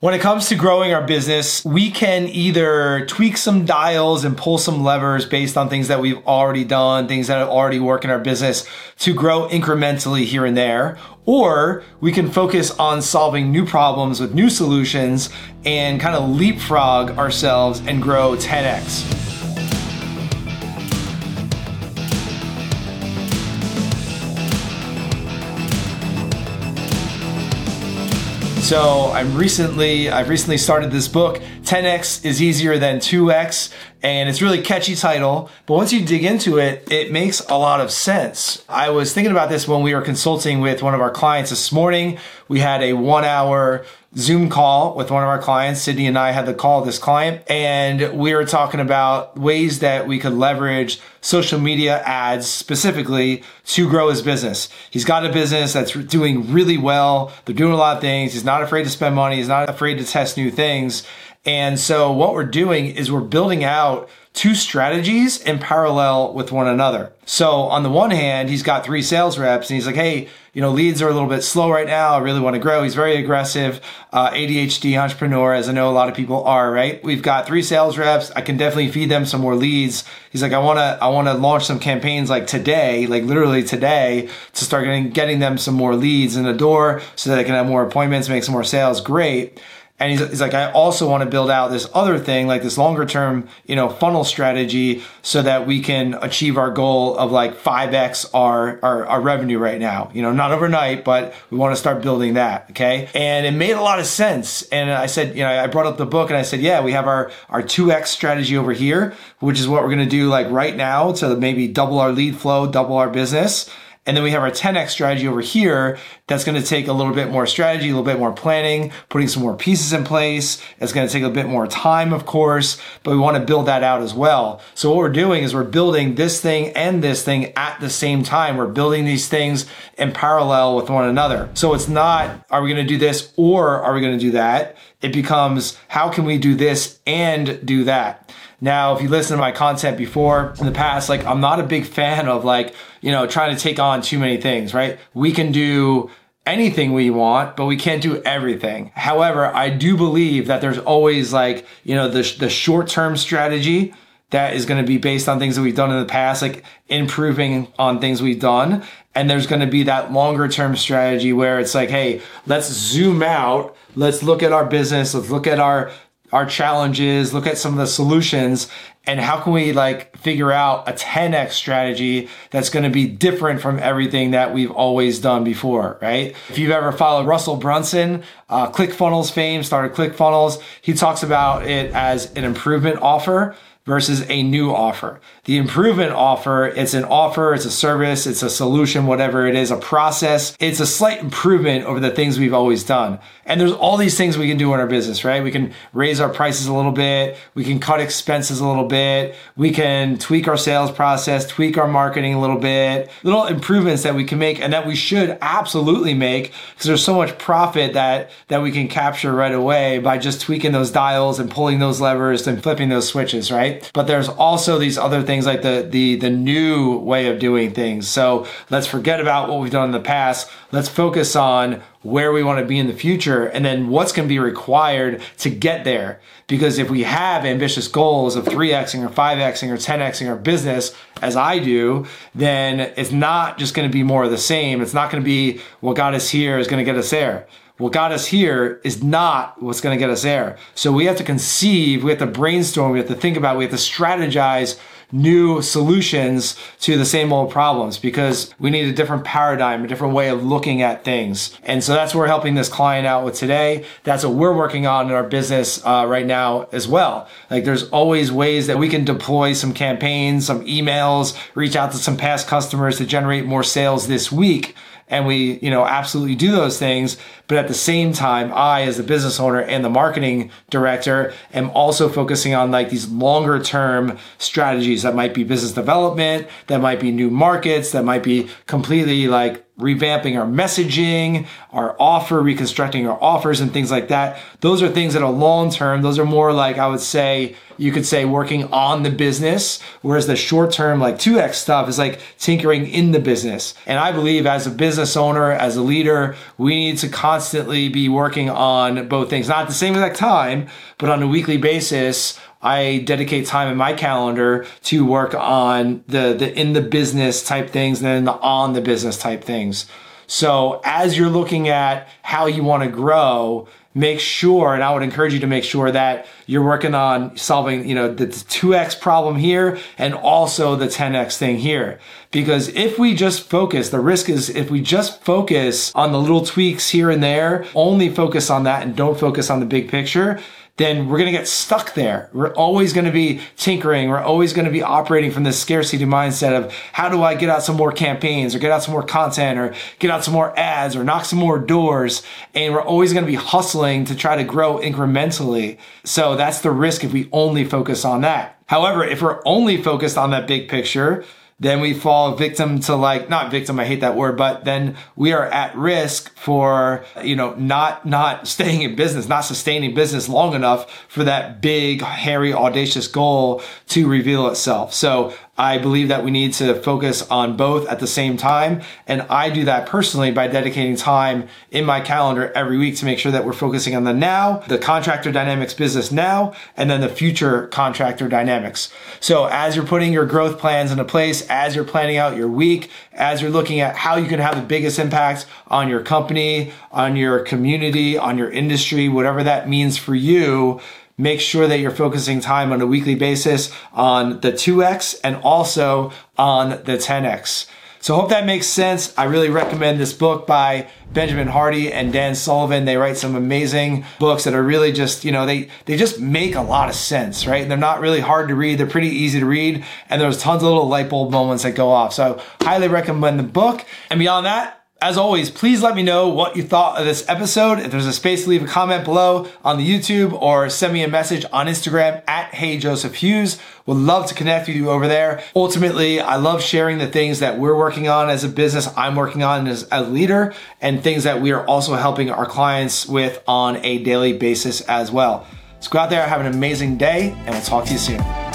When it comes to growing our business, we can either tweak some dials and pull some levers based on things that we've already done, things that already work in our business to grow incrementally here and there, or we can focus on solving new problems with new solutions and kind of leapfrog ourselves and grow 10x. So I'm recently, I've recently started this book. 10x is easier than 2x, and it's really catchy title. But once you dig into it, it makes a lot of sense. I was thinking about this when we were consulting with one of our clients this morning. We had a one hour Zoom call with one of our clients. Sydney and I had the call this client and we were talking about ways that we could leverage social media ads specifically to grow his business. He's got a business that's doing really well. They're doing a lot of things. He's not afraid to spend money. He's not afraid to test new things. And so what we're doing is we're building out two strategies in parallel with one another. So on the one hand, he's got three sales reps and he's like, Hey, you know, leads are a little bit slow right now. I really want to grow. He's very aggressive, uh, ADHD entrepreneur, as I know a lot of people are, right? We've got three sales reps. I can definitely feed them some more leads. He's like, I want to, I want to launch some campaigns like today, like literally today to start getting, getting them some more leads in the door so that they can have more appointments, make some more sales. Great. And he's, he's like, I also want to build out this other thing, like this longer term, you know, funnel strategy so that we can achieve our goal of like 5x our, our, our revenue right now. You know, not overnight, but we want to start building that. Okay. And it made a lot of sense. And I said, you know, I brought up the book and I said, yeah, we have our, our 2x strategy over here, which is what we're going to do like right now to maybe double our lead flow, double our business. And then we have our 10x strategy over here that's going to take a little bit more strategy, a little bit more planning, putting some more pieces in place. It's going to take a bit more time, of course, but we want to build that out as well. So what we're doing is we're building this thing and this thing at the same time. We're building these things in parallel with one another. So it's not, are we going to do this or are we going to do that? It becomes, how can we do this and do that? Now, if you listen to my content before in the past, like I'm not a big fan of like, you know, trying to take on too many things, right? We can do anything we want, but we can't do everything. However, I do believe that there's always like, you know, the, the short term strategy that is going to be based on things that we've done in the past, like improving on things we've done. And there's going to be that longer term strategy where it's like, hey, let's zoom out. Let's look at our business. Let's look at our our challenges, look at some of the solutions, and how can we like figure out a 10x strategy that's going to be different from everything that we've always done before, right? If you've ever followed Russell Brunson, uh, ClickFunnels fame, started ClickFunnels, he talks about it as an improvement offer versus a new offer. The improvement offer, it's an offer, it's a service, it's a solution, whatever it is, a process. It's a slight improvement over the things we've always done. And there's all these things we can do in our business, right? We can raise our prices a little bit. We can cut expenses a little bit. We can tweak our sales process, tweak our marketing a little bit, little improvements that we can make and that we should absolutely make because there's so much profit that, that we can capture right away by just tweaking those dials and pulling those levers and flipping those switches, right? But there's also these other things like the, the, the new way of doing things. So let's forget about what we've done in the past. Let's focus on where we want to be in the future and then what's going to be required to get there. Because if we have ambitious goals of 3xing or 5xing or 10xing our business, as I do, then it's not just going to be more of the same. It's not going to be what got us here is going to get us there. What got us here is not what's going to get us there. So we have to conceive, we have to brainstorm, we have to think about, we have to strategize new solutions to the same old problems because we need a different paradigm, a different way of looking at things. And so that's what we're helping this client out with today. That's what we're working on in our business uh, right now as well. Like there's always ways that we can deploy some campaigns, some emails, reach out to some past customers to generate more sales this week and we, you know, absolutely do those things. But at the same time, I, as the business owner and the marketing director, am also focusing on like these longer term strategies that might be business development, that might be new markets, that might be completely like revamping our messaging, our offer, reconstructing our offers and things like that. Those are things that are long term. Those are more like I would say you could say working on the business, whereas the short term like 2x stuff is like tinkering in the business. And I believe as a business owner, as a leader, we need to constantly be working on both things, not at the same exact time, but on a weekly basis I dedicate time in my calendar to work on the, the in the business type things and then the on the business type things. So as you're looking at how you want to grow, make sure, and I would encourage you to make sure that you're working on solving, you know, the 2x problem here and also the 10x thing here. Because if we just focus, the risk is if we just focus on the little tweaks here and there, only focus on that and don't focus on the big picture, then we're going to get stuck there. We're always going to be tinkering. We're always going to be operating from this scarcity mindset of how do I get out some more campaigns or get out some more content or get out some more ads or knock some more doors. And we're always going to be hustling to try to grow incrementally. So that's the risk if we only focus on that. However, if we're only focused on that big picture, then we fall victim to like not victim i hate that word but then we are at risk for you know not not staying in business not sustaining business long enough for that big hairy audacious goal to reveal itself. So I believe that we need to focus on both at the same time. And I do that personally by dedicating time in my calendar every week to make sure that we're focusing on the now, the contractor dynamics business now, and then the future contractor dynamics. So as you're putting your growth plans into place, as you're planning out your week, as you're looking at how you can have the biggest impact on your company, on your community, on your industry, whatever that means for you, make sure that you're focusing time on a weekly basis on the 2x and also on the 10x. So hope that makes sense. I really recommend this book by Benjamin Hardy and Dan Sullivan. They write some amazing books that are really just, you know, they, they just make a lot of sense, right? They're not really hard to read. They're pretty easy to read. And there's tons of little light bulb moments that go off. So highly recommend the book. And beyond that, as always, please let me know what you thought of this episode. If there's a space leave a comment below on the YouTube or send me a message on Instagram at Hey Joseph Hughes. Would love to connect with you over there. Ultimately, I love sharing the things that we're working on as a business, I'm working on as a leader, and things that we are also helping our clients with on a daily basis as well. So go out there, have an amazing day, and we'll talk to you soon.